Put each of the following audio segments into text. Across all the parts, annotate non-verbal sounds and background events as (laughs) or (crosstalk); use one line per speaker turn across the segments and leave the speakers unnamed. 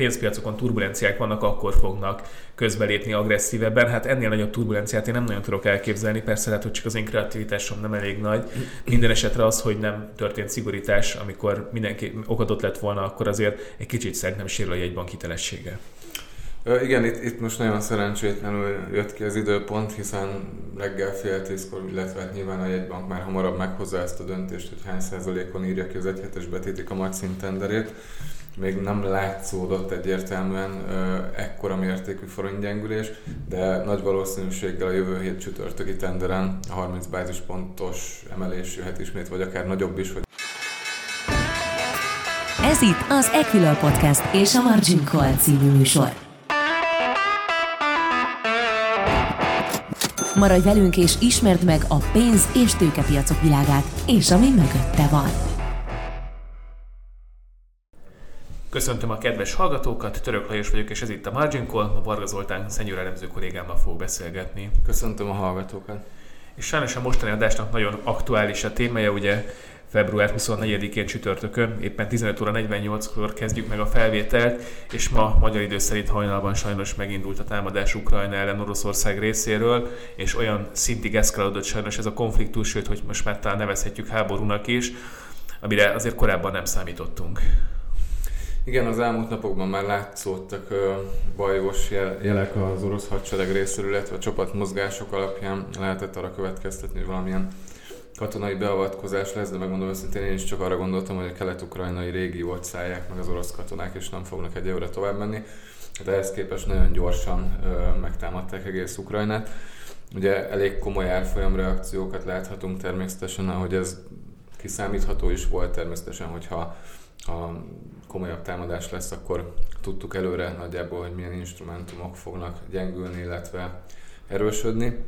pénzpiacokon turbulenciák vannak, akkor fognak közbelépni agresszívebben. Hát ennél nagyobb turbulenciát én nem nagyon tudok elképzelni, persze lehet, hogy csak az én kreativitásom nem elég nagy. Minden esetre az, hogy nem történt szigorítás, amikor mindenki okadott lett volna, akkor azért egy kicsit szerintem sérül a jegybank hitelessége.
Igen, itt, itt most nagyon szerencsétlenül jött ki az időpont, hiszen reggel fél tízkor, illetve hát nyilván a jegybank már hamarabb meghozza ezt a döntést, hogy hány százalékon írja ki az egyhetes betétik a maxim tenderét még nem látszódott egyértelműen ekkora mértékű forintgyengülés, de nagy valószínűséggel a jövő hét csütörtöki tenderen a 30 bázispontos emelés jöhet ismét, vagy akár nagyobb is. Hogy...
Ez itt az Equilor Podcast és a Margin Call című műsor. Maradj velünk és ismerd meg a pénz- és tőkepiacok világát, és ami mögötte van.
Köszöntöm a kedves hallgatókat, Török Lajos vagyok, és ez itt a Margin Call. A Varga Zoltán szenyor elemző kollégámmal fog beszélgetni.
Köszöntöm a hallgatókat.
És sajnos a mostani adásnak nagyon aktuális a témája, ugye február 24-én csütörtökön, éppen 15 óra 48-kor kezdjük meg a felvételt, és ma magyar idő szerint hajnalban sajnos megindult a támadás Ukrajna ellen Oroszország részéről, és olyan szintig eszkalálódott sajnos ez a konfliktus, sőt, hogy most már talán nevezhetjük háborúnak is, amire azért korábban nem számítottunk.
Igen, az elmúlt napokban már látszódtak bajos jelek az orosz hadsereg részéről, illetve a csapatmozgások alapján lehetett arra következtetni, hogy valamilyen katonai beavatkozás lesz, de megmondom őszintén, én is csak arra gondoltam, hogy a kelet-ukrajnai régiót szállják meg az orosz katonák, és nem fognak egy évre tovább menni. De ehhez képest nagyon gyorsan ö, megtámadták egész Ukrajnát. Ugye elég komoly árfolyam reakciókat láthatunk természetesen, ahogy ez kiszámítható is volt természetesen, hogyha ha komolyabb támadás lesz, akkor tudtuk előre nagyjából, hogy milyen instrumentumok fognak gyengülni, illetve erősödni,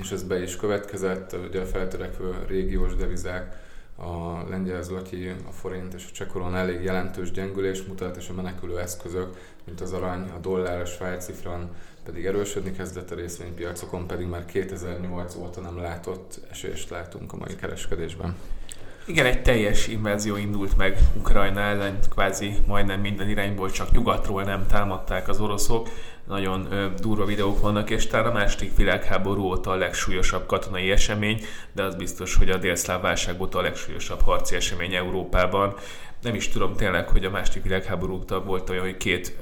és ez be is következett, ugye a feltörekvő régiós devizák, a lengyel zloty, a forint és a csekoron elég jelentős gyengülés mutat, és a menekülő eszközök, mint az arany, a dollár, a svájci frank pedig erősödni kezdett a részvénypiacokon, pedig már 2008 óta nem látott esést látunk a mai kereskedésben.
Igen, egy teljes invázió indult meg Ukrajna ellen, kvázi majdnem minden irányból, csak nyugatról nem támadták az oroszok. Nagyon ö, durva videók vannak, és talán a második világháború óta a legsúlyosabb katonai esemény, de az biztos, hogy a délszláv válság óta a legsúlyosabb harci esemény Európában nem is tudom tényleg, hogy a második világháború óta volt olyan, hogy két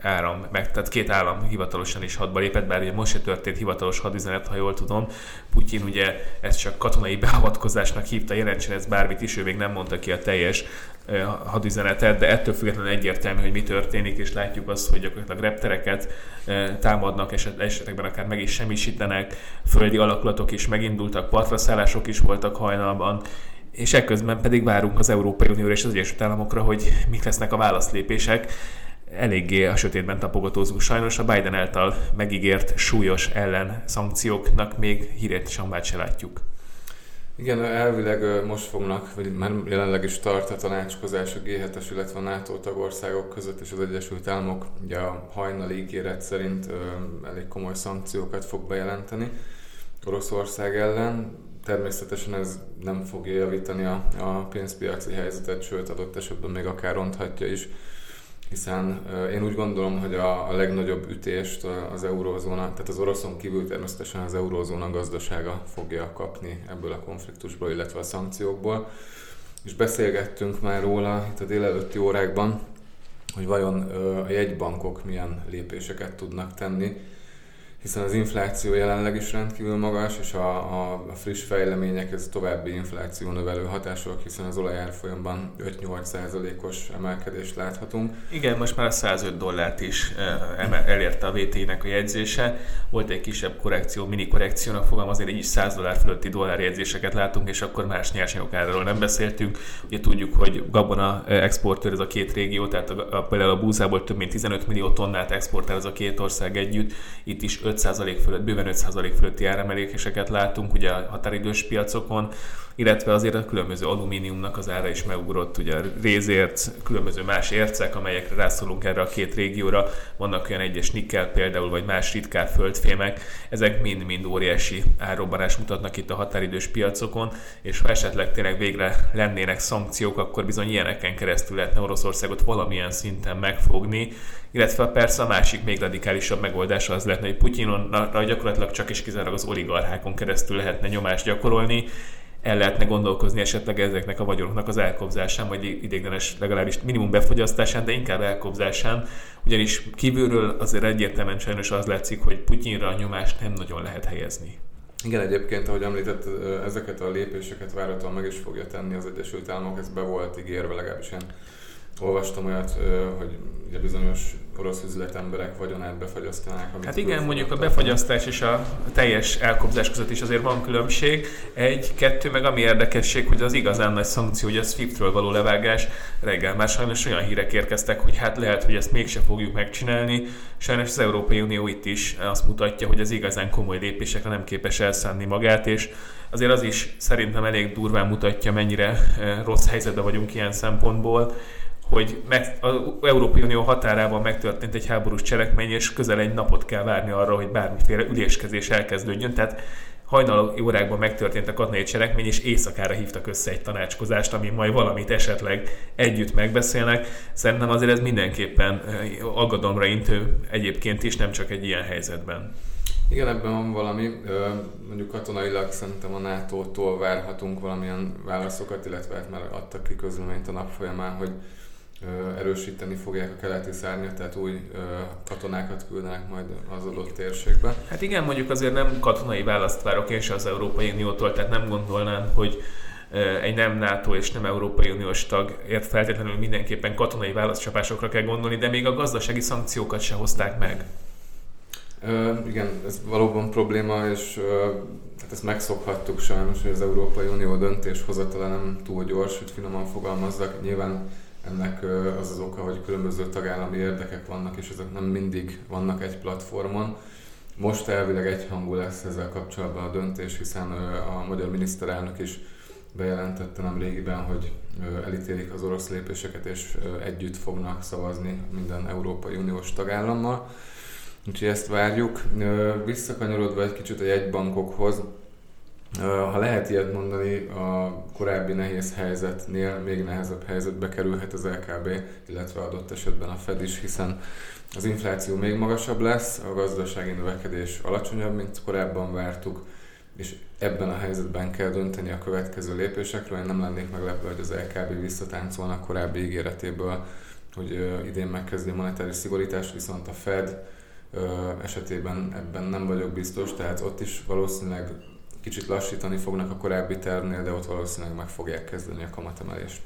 áram, meg, tehát két állam hivatalosan is hadba lépett, bár ugye most se történt hivatalos hadüzenet, ha jól tudom. Putyin ugye ezt csak katonai (laughs) beavatkozásnak hívta, jelentsen ez bármit is, ő még nem mondta ki a teljes hadüzenetet, de ettől függetlenül egyértelmű, hogy mi történik, és látjuk azt, hogy gyakorlatilag reptereket támadnak, eset, esetekben akár meg is semmisítenek, földi alakulatok is megindultak, partraszállások is voltak hajnalban, és ekközben pedig várunk az Európai Unió és az Egyesült Államokra, hogy mik lesznek a válaszlépések. Eléggé a sötétben tapogatózunk sajnos, a Biden által megígért súlyos ellen szankcióknak még hírét sem se látjuk.
Igen, elvileg most fognak, vagy már jelenleg is tart a tanácskozás a G7-es, illetve a NATO tagországok között és az Egyesült Államok ugye a hajnali ígéret szerint elég komoly szankciókat fog bejelenteni Oroszország ellen természetesen ez nem fogja javítani a, a pénzpiaci helyzetet, sőt adott esetben még akár ronthatja is, hiszen én úgy gondolom, hogy a, a legnagyobb ütést az eurózóna, tehát az oroszon kívül természetesen az eurózóna gazdasága fogja kapni ebből a konfliktusból, illetve a szankciókból. És beszélgettünk már róla itt a délelőtti órákban, hogy vajon a jegybankok milyen lépéseket tudnak tenni, hiszen az infláció jelenleg is rendkívül magas, és a, a, a friss fejlemények ez további infláció növelő hatások, hiszen az olajárfolyamban 5-8%-os emelkedést láthatunk.
Igen, most már a 105 dollárt is elérte a VT-nek a jegyzése. Volt egy kisebb korrekció, mini korrekciónak fogom, azért így 100 dollár fölötti dollárjegyzéseket látunk, és akkor más nyersanyagok áráról nem beszéltünk. Ugye tudjuk, hogy gabona exportőr ez a két régió, tehát a, a, például a búzából több mint 15 millió tonnát exportál ez a két ország együtt, itt is 5% fölött, bőven 5% fölötti áremeléseket látunk ugye a határidős piacokon, illetve azért a különböző alumíniumnak az ára is megugrott, ugye rézért, különböző más ércek, amelyekre rászólunk erre a két régióra, vannak olyan egyes nikkel például, vagy más ritkább földfémek, ezek mind-mind óriási árrobbanás mutatnak itt a határidős piacokon, és ha esetleg tényleg végre lennének szankciók, akkor bizony ilyeneken keresztül lehetne Oroszországot valamilyen szinten megfogni, illetve persze a másik még radikálisabb megoldás az lehetne, hogy Putyinonra gyakorlatilag csak és kizárólag az oligarchákon keresztül lehetne nyomást gyakorolni, el lehetne gondolkozni esetleg ezeknek a vagyonoknak az elkobzásán, vagy idéglenes legalábbis minimum befogyasztásán, de inkább elkobzásán, ugyanis kívülről azért egyértelműen sajnos az látszik, hogy Putyinra a nyomást nem nagyon lehet helyezni.
Igen, egyébként, ahogy említett, ezeket a lépéseket várhatóan meg is fogja tenni az Egyesült Államok, ez be volt ígérve, legalábbis én olvastam olyat, hogy ugye bizonyos orosz üzletemberek vagyonát befagyasztanák.
Hát igen, mondjuk a befagyasztás és a teljes elkobzás között is azért van különbség. Egy, kettő, meg ami érdekesség, hogy az igazán nagy szankció, hogy a SWIFT-ről való levágás, reggel már sajnos olyan hírek érkeztek, hogy hát lehet, hogy ezt mégse fogjuk megcsinálni. Sajnos az Európai Unió itt is azt mutatja, hogy az igazán komoly lépésekre nem képes elszánni magát, és azért az is szerintem elég durván mutatja, mennyire rossz helyzetben vagyunk ilyen szempontból, hogy meg, az Európai Unió határában megtörtént egy háborús cselekmény, és közel egy napot kell várni arra, hogy bármiféle üléskezés elkezdődjön. Tehát hajnali órákban megtörtént a katonai cselekmény, és éjszakára hívtak össze egy tanácskozást, ami majd valamit esetleg együtt megbeszélnek. Szerintem azért ez mindenképpen aggodalomra intő egyébként is, nem csak egy ilyen helyzetben.
Igen, ebben van valami. Mondjuk katonailag szerintem a NATO-tól várhatunk valamilyen válaszokat, illetve hát már adtak ki közleményt a nap folyamán, hogy erősíteni fogják a keleti szárnyat, tehát új katonákat küldenek majd az adott térségbe.
Hát igen, mondjuk azért nem katonai választ várok én se az Európai Uniótól, tehát nem gondolnám, hogy egy nem NATO és nem Európai Uniós tagért feltétlenül mindenképpen katonai válaszcsapásokra kell gondolni, de még a gazdasági szankciókat se hozták meg.
Ö, igen, ez valóban probléma, és ö, hát ezt megszokhattuk sajnos, hogy az Európai Unió döntéshozatala nem túl gyors, hogy finoman fogalmazzak. Nyilván ennek az az oka, hogy különböző tagállami érdekek vannak, és ezek nem mindig vannak egy platformon. Most elvileg egyhangú lesz ezzel kapcsolatban a döntés, hiszen a magyar miniszterelnök is bejelentette nem régiben, hogy elítélik az orosz lépéseket, és együtt fognak szavazni minden Európai Uniós tagállammal. Úgyhogy ezt várjuk. Visszakanyarodva egy kicsit a jegybankokhoz, ha lehet ilyet mondani, a korábbi nehéz helyzetnél még nehezebb helyzetbe kerülhet az LKB, illetve adott esetben a Fed is, hiszen az infláció még magasabb lesz, a gazdasági növekedés alacsonyabb, mint korábban vártuk, és ebben a helyzetben kell dönteni a következő lépésekről. Én nem lennék meglepve, hogy az LKB visszatáncolna a korábbi ígéretéből, hogy idén megkezdi a monetáris szigorítást, viszont a Fed esetében ebben nem vagyok biztos, tehát ott is valószínűleg kicsit lassítani fognak a korábbi tervnél, de ott valószínűleg meg fogják kezdeni a kamatemelést.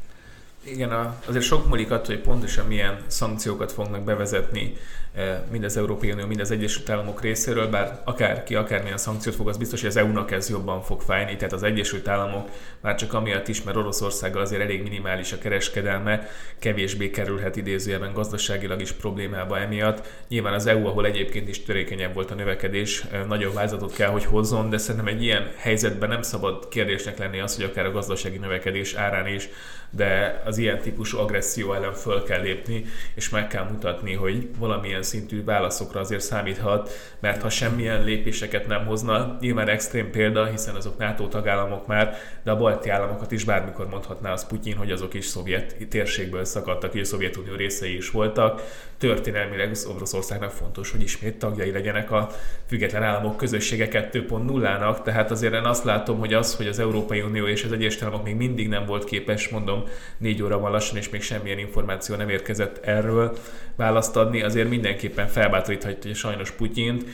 Igen, azért sok múlik attól, hogy pontosan milyen szankciókat fognak bevezetni eh, mind az Európai Unió, mind az Egyesült Államok részéről, bár akárki akármilyen szankciót fog, az biztos, hogy az EU-nak ez jobban fog fájni, tehát az Egyesült Államok már csak amiatt is, mert Oroszországgal azért elég minimális a kereskedelme, kevésbé kerülhet idézőjelben gazdaságilag is problémába emiatt. Nyilván az EU, ahol egyébként is törékenyebb volt a növekedés, eh, nagyobb vázatot kell, hogy hozzon, de szerintem egy ilyen helyzetben nem szabad kérdésnek lenni az, hogy akár a gazdasági növekedés árán is de az ilyen típusú agresszió ellen föl kell lépni, és meg kell mutatni, hogy valamilyen szintű válaszokra azért számíthat, mert ha semmilyen lépéseket nem hozna, nyilván extrém példa, hiszen azok NATO tagállamok már, de a balti államokat is bármikor mondhatná az Putyin, hogy azok is szovjet térségből szakadtak, hogy a Szovjetunió részei is voltak. Történelmileg az Oroszországnak fontos, hogy ismét tagjai legyenek a független államok közössége 2.0-nak, tehát azért én azt látom, hogy az, hogy az Európai Unió és az Egyesült Államok még mindig nem volt képes, mondom, négy óra van lassan, és még semmilyen információ nem érkezett erről választ adni, azért mindenképpen felbátoríthatja sajnos Putyint,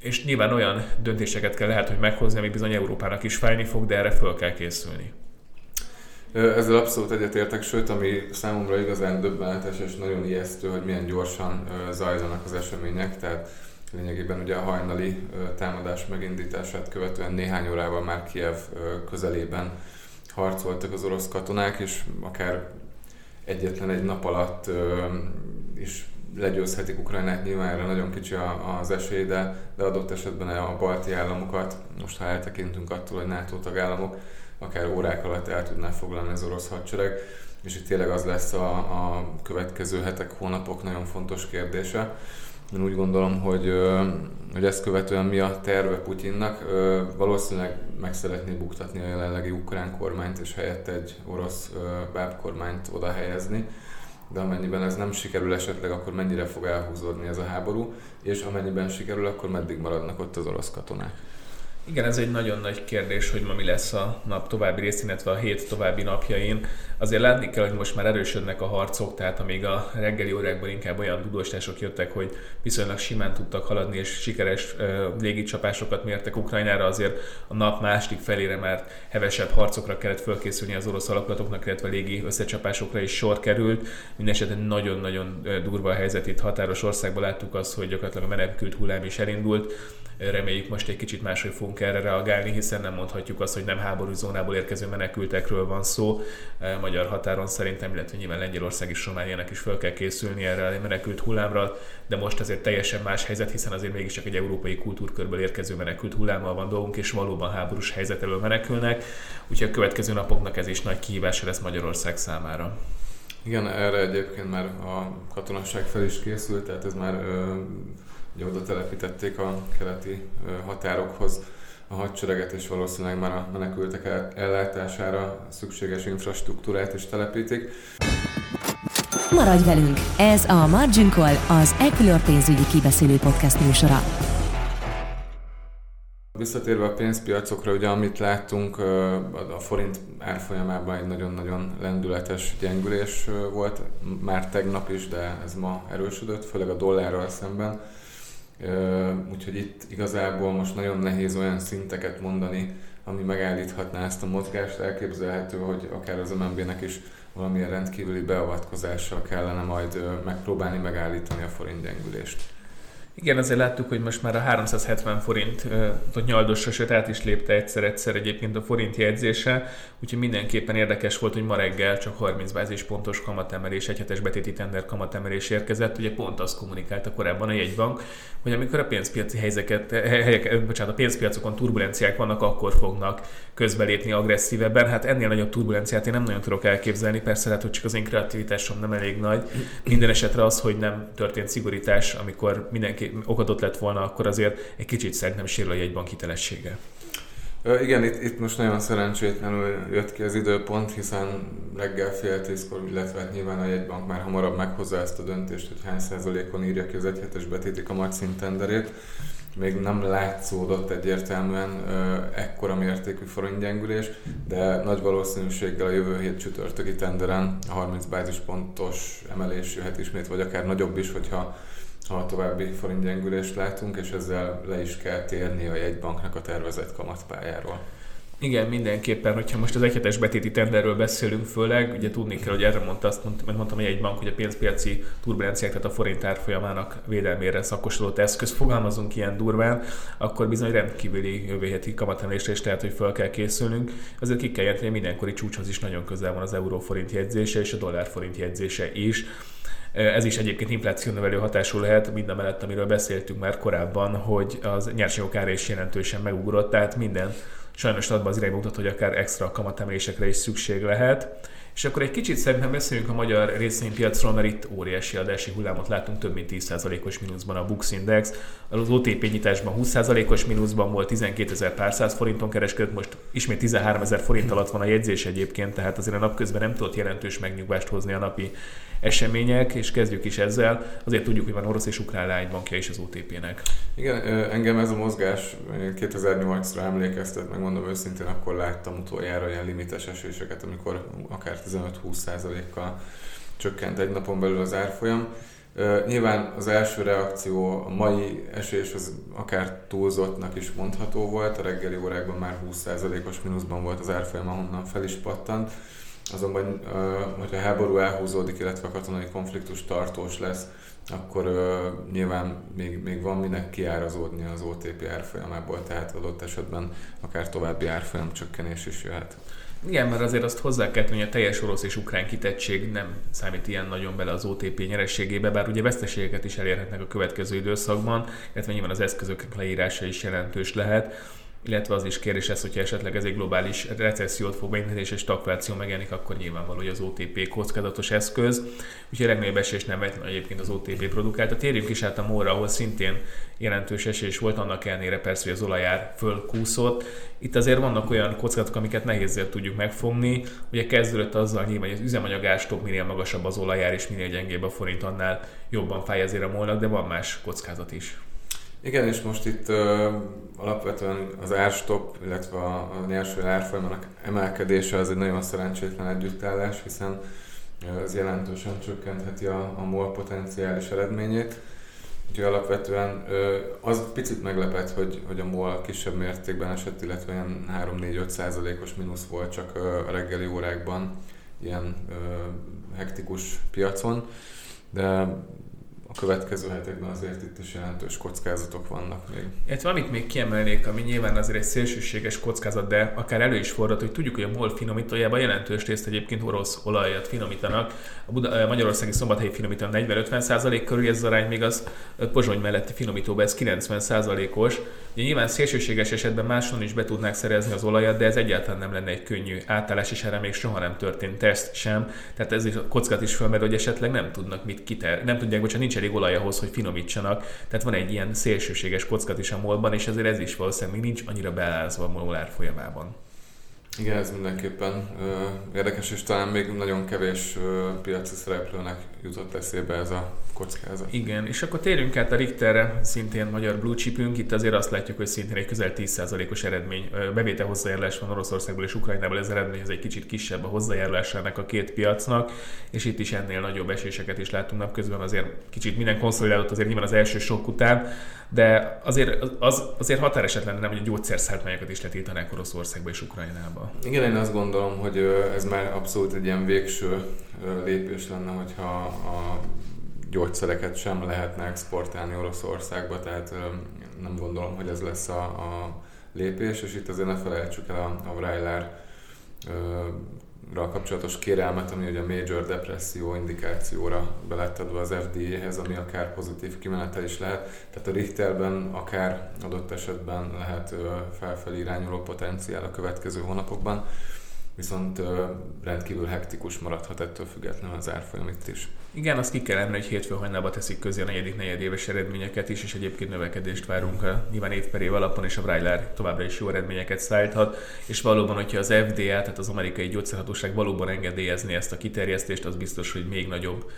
és nyilván olyan döntéseket kell lehet, hogy meghozni, ami bizony Európának is fájni fog, de erre föl kell készülni.
Ezzel abszolút egyetértek, sőt, ami számomra igazán döbbenetes és nagyon ijesztő, hogy milyen gyorsan zajlanak az események, tehát lényegében ugye a hajnali támadás megindítását követően néhány órával már Kiev közelében harcoltak az orosz katonák, és akár egyetlen egy nap alatt is legyőzhetik Ukrajnát, nyilván erre nagyon kicsi az esély, de, de adott esetben a balti államokat, most ha eltekintünk attól, hogy NATO tagállamok, akár órák alatt el tudná foglalni az orosz hadsereg, és itt tényleg az lesz a, a következő hetek, hónapok nagyon fontos kérdése. Én úgy gondolom, hogy, hogy ezt követően mi a terve Putyinnak. Valószínűleg meg szeretné buktatni a jelenlegi ukrán kormányt, és helyette egy orosz bábkormányt oda helyezni de amennyiben ez nem sikerül esetleg, akkor mennyire fog elhúzódni ez a háború, és amennyiben sikerül, akkor meddig maradnak ott az orosz katonák.
Igen, ez egy nagyon nagy kérdés, hogy ma mi lesz a nap további részén, illetve a hét további napjain. Azért látni kell, hogy most már erősödnek a harcok, tehát amíg a reggeli órákban inkább olyan tudósítások jöttek, hogy viszonylag simán tudtak haladni, és sikeres légicsapásokat mértek Ukrajnára, azért a nap második felére már hevesebb harcokra kellett fölkészülni az orosz alakulatoknak, illetve légi összecsapásokra is sor került. Mindenesetre nagyon-nagyon durva a helyzet itt határos országban láttuk azt, hogy gyakorlatilag a menekült hullám is elindult Reméljük most egy kicsit máshogy fogunk erre reagálni, hiszen nem mondhatjuk azt, hogy nem háborús zónából érkező menekültekről van szó. E, magyar határon szerintem, illetve nyilván Lengyelország és Romániának is fel kell készülni erre a menekült hullámra, de most azért teljesen más helyzet, hiszen azért mégiscsak egy európai kultúrkörből érkező menekült hullámmal van dolgunk, és valóban háborús helyzet elől menekülnek, úgyhogy a következő napoknak ez is nagy kihívása lesz Magyarország számára.
Igen, erre egyébként már a katonasság fel is készült, tehát ez már ö, oda telepítették a keleti határokhoz a hadsereget, és valószínűleg már a menekültek ellátására szükséges infrastruktúrát is telepítik.
Maradj velünk! Ez a Margin Call, az Equilor pénzügyi kibeszélő podcast műsora.
Visszatérve a pénzpiacokra, ugye amit láttunk, a forint árfolyamában egy nagyon-nagyon lendületes gyengülés volt, már tegnap is, de ez ma erősödött, főleg a dollárral szemben Úgyhogy itt igazából most nagyon nehéz olyan szinteket mondani, ami megállíthatná ezt a mozgást. Elképzelhető, hogy akár az MNB-nek is valamilyen rendkívüli beavatkozással kellene majd megpróbálni megállítani a forint gyengülést.
Igen, azért láttuk, hogy most már a 370 forint a nyaldosra, sőt át is lépte egyszer-egyszer egyébként a forint jegyzése, úgyhogy mindenképpen érdekes volt, hogy ma reggel csak 30 bázispontos kamatemelés, egyhetes betéti tender kamatemelés érkezett. Ugye pont azt kommunikálta korábban a jegybank, hogy amikor a pénzpiaci helyzeket, helyek, bocsánat, a pénzpiacokon turbulenciák vannak, akkor fognak közbelépni agresszívebben. Hát ennél nagyobb turbulenciát én nem nagyon tudok elképzelni, persze lehet, hogy csak az én kreativitásom nem elég nagy. Minden esetre az, hogy nem történt szigorítás, amikor mindenki okadott lett volna, akkor azért egy kicsit szerintem sérül a jegybank hitelessége.
Igen, itt, itt most nagyon szerencsétlenül jött ki az időpont, hiszen reggel fél tízkor, illetve hát nyilván a jegybank már hamarabb meghozza ezt a döntést, hogy hány százalékon írja ki az egyhetes betéti kamatszint tenderét. Még nem látszódott egyértelműen ekkora mértékű forintgyengülés, de nagy valószínűséggel a jövő hét csütörtöki tenderen a 30 bázispontos emelés jöhet ismét, vagy akár nagyobb is, hogyha ha további forintgyengülést látunk, és ezzel le is kell térni a jegybanknak a tervezett kamatpályáról.
Igen, mindenképpen, hogyha most az egyhetes betéti tenderről beszélünk főleg, ugye tudni kell, hogy erre mondta azt, mert mondtam, hogy egy bank, hogy a pénzpiaci turbulenciák, tehát a forint árfolyamának védelmére szakosodott eszköz, fogalmazunk ilyen durván, akkor bizony rendkívüli jövő heti kamatemelésre is lehet, hogy fel kell készülnünk. Azért ki kell jelenteni, hogy mindenkori csúcshoz is nagyon közel van az euróforint jegyzése és a dollárforint jegyzése is. Ez is egyébként inflációnövelő hatású lehet, minden mellett, amiről beszéltünk már korábban, hogy az nyersanyagok ára is jelentősen megugrott, tehát minden sajnos abban az irányba mutat, hogy akár extra kamatemelésekre is szükség lehet. És akkor egy kicsit szerintem beszéljünk a magyar részvénypiacról, mert itt óriási adási hullámot látunk, több mint 10%-os mínuszban a Bux Index. Az OTP nyitásban 20%-os mínuszban volt, 12 ezer pár száz forinton kereskedett, most ismét 13 ezer forint alatt van a jegyzés egyébként, tehát azért a napközben nem tudott jelentős megnyugvást hozni a napi események, és kezdjük is ezzel. Azért tudjuk, hogy van orosz és ukrán lánybankja is az OTP-nek.
Igen, engem ez a mozgás 2008-ra emlékeztet, megmondom őszintén, akkor láttam utoljára ilyen limites eséseket, amikor akár 15-20%-kal csökkent egy napon belül az árfolyam. Nyilván az első reakció, a mai esés az akár túlzottnak is mondható volt, a reggeli órákban már 20%-os mínuszban volt az árfolyam, ahonnan fel is pattant. Azonban, hogyha a háború elhúzódik, illetve a katonai konfliktus tartós lesz, akkor nyilván még, még van minek kiárazódni az OTP árfolyamából, tehát adott esetben akár további árfolyam csökkenés is jöhet.
Igen, mert azért azt hozzá kell tenni, hogy a teljes orosz és ukrán kitettség nem számít ilyen nagyon bele az OTP nyerességébe, bár ugye veszteségeket is elérhetnek a következő időszakban, illetve nyilván az eszközök leírása is jelentős lehet illetve az is kérdés ez, hogyha esetleg ez egy globális recessziót fog beindítani, és egy stagfláció megjelenik, akkor nyilvánvaló, hogy az OTP kockázatos eszköz. Úgyhogy a legnagyobb esés nem vetlen egyébként az OTP produkálta. Térjünk is át a móra, ahol szintén jelentős esés volt, annak ellenére persze, hogy az olajár fölkúszott. Itt azért vannak olyan kockázatok, amiket nehézzel tudjuk megfogni. Ugye kezdődött azzal nyilván, hogy az üzemanyagástok minél magasabb az olajár, és minél gyengébb a forint, annál jobban fáj ezért a molnak, de van más kockázat is.
Igen, és most itt uh, alapvetően az árstop, illetve a, a nyersanyag árfolyamának emelkedése az egy nagyon szerencsétlen együttállás, hiszen ez jelentősen csökkentheti a, a MOL potenciális eredményét. Úgyhogy alapvetően az picit meglepett, hogy, hogy a MOL kisebb mértékben esett, illetve ilyen 3-4-5 százalékos mínusz volt csak a reggeli órákban ilyen hektikus piacon, de a következő hetekben azért itt is jelentős kockázatok vannak még.
Illetve amit még kiemelnék, ami nyilván azért egy szélsőséges kockázat, de akár elő is fordult, hogy tudjuk, hogy a MOL finomítójában jelentős részt egyébként orosz olajat finomítanak. A, Buda, a magyarországi szombathelyi finomító 40-50% körül, ez az arány még az Pozsony melletti finomítóban ez 90%-os. Ugye nyilván szélsőséges esetben máson is be tudnák szerezni az olajat, de ez egyáltalán nem lenne egy könnyű átállás, és erre még soha nem történt teszt sem. Tehát ez is a kockát is felmerül, hogy esetleg nem tudnak mit kiter, nem tudják, bocsánat, nincs elég olaj ahhoz, hogy finomítsanak. Tehát van egy ilyen szélsőséges kockat is a molban, és ezért ez is valószínűleg még nincs annyira beállázva a molár folyamában.
Igen, ez mindenképpen ö, érdekes, és talán még nagyon kevés ö, piaci szereplőnek jutott eszébe ez a kockázat.
Igen, és akkor térjünk át a Richterre, szintén magyar blue chipünk. Itt azért azt látjuk, hogy szintén egy közel 10%-os eredmény, bevétel hozzájárulás van Oroszországból és Ukrajnából, ez eredmény ez egy kicsit kisebb a hozzájárulásának a két piacnak, és itt is ennél nagyobb eséseket is látunk napközben, azért kicsit minden konszolidálódott azért nyilván az első sok után, de azért, az, azért határeset lenne, hogy a gyógyszerszállítmányokat is letiltanák Oroszországba és Ukrajnába.
Igen, én azt gondolom, hogy ez már abszolút egy ilyen végső lépés lenne, hogyha a gyógyszereket sem lehetne exportálni Oroszországba, tehát nem gondolom, hogy ez lesz a, a lépés, és itt azért ne felejtsük el a, a Vrajlár kapcsolatos kérelmet, ami ugye a major depresszió indikációra be lett adva az FDA-hez, ami akár pozitív kimenete is lehet. Tehát a Richterben akár adott esetben lehet felfelé irányuló potenciál a következő hónapokban viszont rendkívül hektikus maradhat ettől függetlenül az árfolyam itt is.
Igen, azt ki kell emelni, hogy hétfő hajnalban teszik közé a negyedik negyedéves eredményeket is, és egyébként növekedést várunk a nyilván év per év alapon, és a Breiler továbbra is jó eredményeket szállíthat, és valóban, hogyha az FDA, tehát az amerikai gyógyszerhatóság valóban engedélyezni ezt a kiterjesztést, az biztos, hogy még nagyobb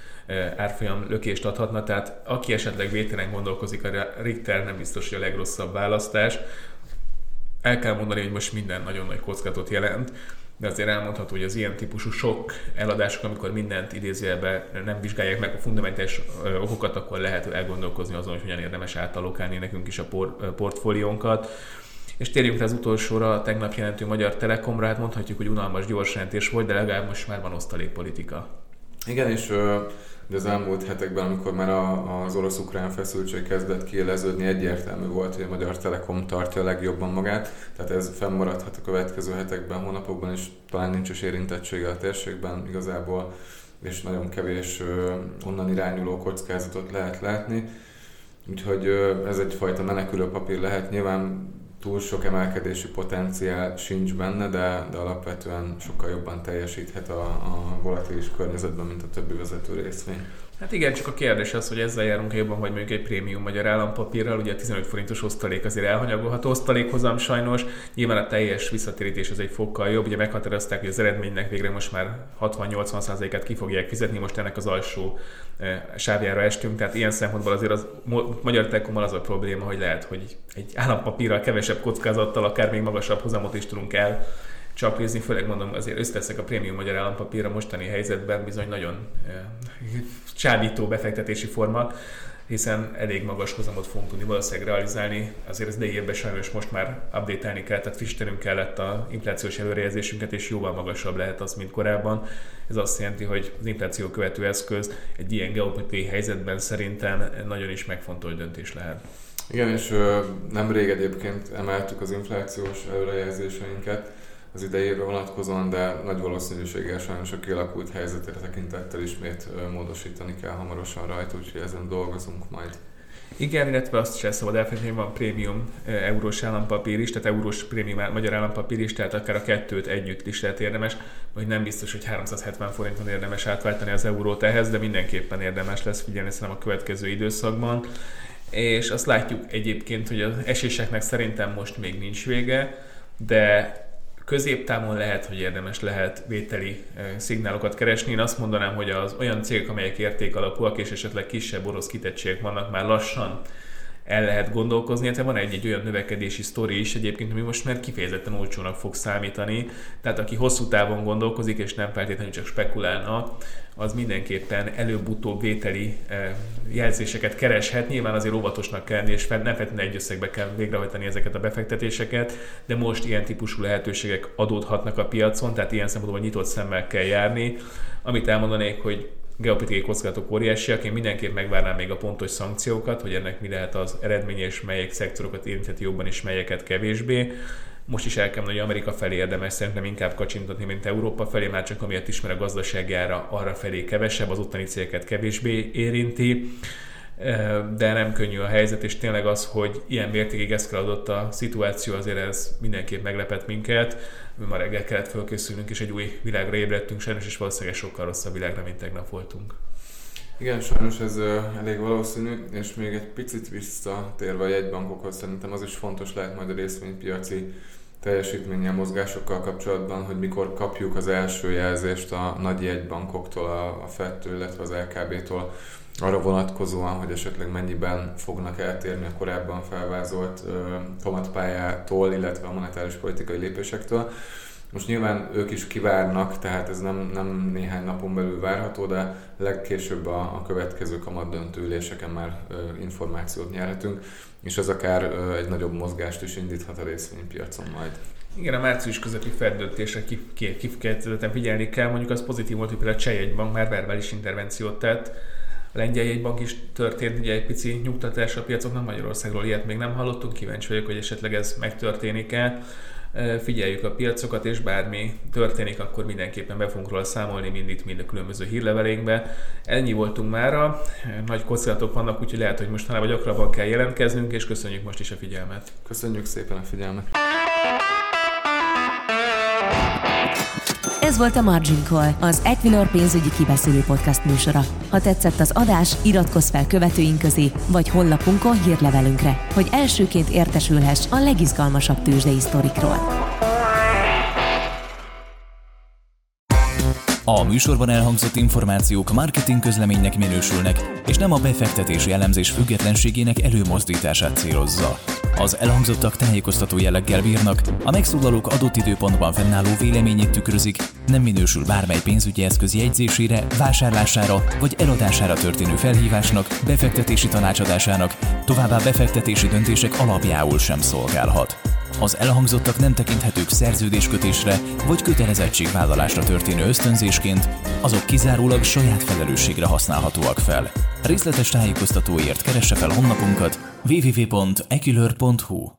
árfolyam lökést adhatna, tehát aki esetleg vételen gondolkozik, a Richter nem biztos, hogy a legrosszabb választás. El kell mondani, hogy most minden nagyon nagy kockázatot jelent de azért elmondható, hogy az ilyen típusú sok eladások, amikor mindent idézőjelbe nem vizsgálják meg a fundamentális okokat, akkor lehet elgondolkozni azon, hogy hogyan érdemes átalokálni nekünk is a por- portfóliónkat. És térjünk rá az utolsóra, a tegnap jelentő Magyar Telekomra, hát mondhatjuk, hogy unalmas gyors jelentés volt, de legalább most már van osztalékpolitika.
Igen, és de az elmúlt hetekben, amikor már a, az orosz-ukrán feszültség kezdett kiéleződni, egyértelmű volt, hogy a Magyar Telekom tartja a legjobban magát, tehát ez fennmaradhat a következő hetekben, hónapokban, és talán nincs is érintettsége a térségben igazából, és nagyon kevés onnan irányuló kockázatot lehet látni. Úgyhogy ez egyfajta menekülő papír lehet. Nyilván túl sok emelkedési potenciál sincs benne, de, de alapvetően sokkal jobban teljesíthet a, a volatilis környezetben, mint a többi vezető részvény.
Hát igen, csak a kérdés az, hogy ezzel járunk jobban, vagy mondjuk egy prémium magyar állampapírral, ugye a 15 forintos osztalék azért elhanyagolható osztalékhozam sajnos, nyilván a teljes visszatérítés az egy fokkal jobb, ugye meghatározták, hogy az eredménynek végre most már 60-80%-át ki fogják fizetni, most ennek az alsó e, sávjára estünk, tehát ilyen szempontból azért az Magyar Telekommal az a probléma, hogy lehet, hogy egy állampapírral kevesebb kockázattal akár még magasabb hozamot is tudunk el csaprézni, főleg mondom, azért összeteszek a prémium magyar állampapír a mostani helyzetben bizony nagyon e, csábító befektetési forma, hiszen elég magas hozamot fogunk tudni valószínűleg realizálni. Azért az évben sajnos most már update-elni kell, tehát frissítenünk kellett a inflációs előrejelzésünket, és jóval magasabb lehet az, mint korábban. Ez azt jelenti, hogy az infláció követő eszköz egy ilyen geopolitikai helyzetben szerintem nagyon is megfontolt döntés lehet.
Igen, és nem rég egyébként emeltük az inflációs előrejelzéseinket, az idejére vonatkozóan, de nagy valószínűséggel sajnos a kialakult helyzetre tekintettel ismét módosítani kell hamarosan rajta, úgyhogy ezen dolgozunk majd.
Igen, illetve azt sem szabad elfelejteni, van prémium eurós állampapír is, tehát eurós prémium magyar állampapír is, tehát akár a kettőt együtt is lehet érdemes, vagy nem biztos, hogy 370 forinton érdemes átváltani az eurót ehhez, de mindenképpen érdemes lesz figyelni szerintem a következő időszakban. És azt látjuk egyébként, hogy az eséseknek szerintem most még nincs vége, de középtávon lehet, hogy érdemes lehet vételi szignálokat keresni. Én azt mondanám, hogy az olyan cégek, amelyek érték alapúak és esetleg kisebb orosz kitettségek vannak, már lassan el lehet gondolkozni, illetve van egy, egy olyan növekedési sztori is egyébként, ami most már kifejezetten olcsónak fog számítani, tehát aki hosszú távon gondolkozik, és nem feltétlenül csak spekulálna, az mindenképpen előbb-utóbb vételi eh, jelzéseket kereshet. Nyilván azért óvatosnak kell lenni, és nem feltétlenül egy összegbe kell végrehajtani ezeket a befektetéseket, de most ilyen típusú lehetőségek adódhatnak a piacon, tehát ilyen szempontból nyitott szemmel kell járni. Amit elmondanék, hogy geopolitikai kockázatok óriásiak, én mindenképp megvárnám még a pontos szankciókat, hogy ennek mi lehet az eredménye, és melyek szektorokat érintheti jobban, és melyeket kevésbé. Most is el kell hogy Amerika felé érdemes szerintem inkább kacsintatni, mint Európa felé, már csak amiatt is, mert a gazdaságára arra felé kevesebb, az ottani cégeket kevésbé érinti de nem könnyű a helyzet, és tényleg az, hogy ilyen mértékig eszkalálódott a szituáció, azért ez mindenképp meglepett minket. Mi ma reggel kellett fölkészülnünk, és egy új világra ébredtünk sajnos, és valószínűleg sokkal rosszabb világra, mint tegnap voltunk.
Igen, sajnos ez elég valószínű, és még egy picit visszatérve a jegybankokhoz, szerintem az is fontos lehet majd a részvénypiaci teljesítménnyel, mozgásokkal kapcsolatban, hogy mikor kapjuk az első jelzést a nagy jegybankoktól, a FED-től, illetve az LKB-tól, arra vonatkozóan, hogy esetleg mennyiben fognak eltérni a korábban felvázolt kamatpályától, illetve a monetáris politikai lépésektől. Most nyilván ők is kivárnak, tehát ez nem, nem néhány napon belül várható, de legkésőbb a, a következő kamat döntőüléseken már ö, információt nyerhetünk, és ez akár ö, egy nagyobb mozgást is indíthat a részvénypiacon majd.
Igen, a március közötti feddöntésre kifejezetten figyelni kell. Mondjuk az pozitív volt, hogy például a Cseh bank már verbális intervenciót tett, lengyel jegybank is történt ugye egy pici nyugtatás a piacoknak, Magyarországról ilyet még nem hallottunk, kíváncsi vagyok, hogy esetleg ez megtörténik-e. Figyeljük a piacokat, és bármi történik, akkor mindenképpen be fogunk róla számolni mind itt, mind a különböző hírlevelénkbe. Ennyi voltunk mára, nagy kockázatok vannak, úgyhogy lehet, hogy mostanában gyakrabban kell jelentkeznünk, és köszönjük most is a figyelmet.
Köszönjük szépen a figyelmet!
Ez volt a Margin Call, az Equilor pénzügyi kibeszélő podcast műsora. Ha tetszett az adás, iratkozz fel követőink közé, vagy honlapunkon hírlevelünkre, hogy elsőként értesülhess a legizgalmasabb tőzsdei sztorikról.
A műsorban elhangzott információk marketing közleménynek minősülnek, és nem a befektetési elemzés függetlenségének előmozdítását célozza. Az elhangzottak tájékoztató jelleggel bírnak, a megszólalók adott időpontban fennálló véleményét tükrözik, nem minősül bármely pénzügyi eszköz jegyzésére, vásárlására vagy eladására történő felhívásnak, befektetési tanácsadásának, továbbá befektetési döntések alapjául sem szolgálhat. Az elhangzottak nem tekinthetők szerződéskötésre vagy kötelezettségvállalásra történő ösztönzésként, azok kizárólag saját felelősségre használhatóak fel. Részletes tájékoztatóért keresse fel honlapunkat www.ekilör.hu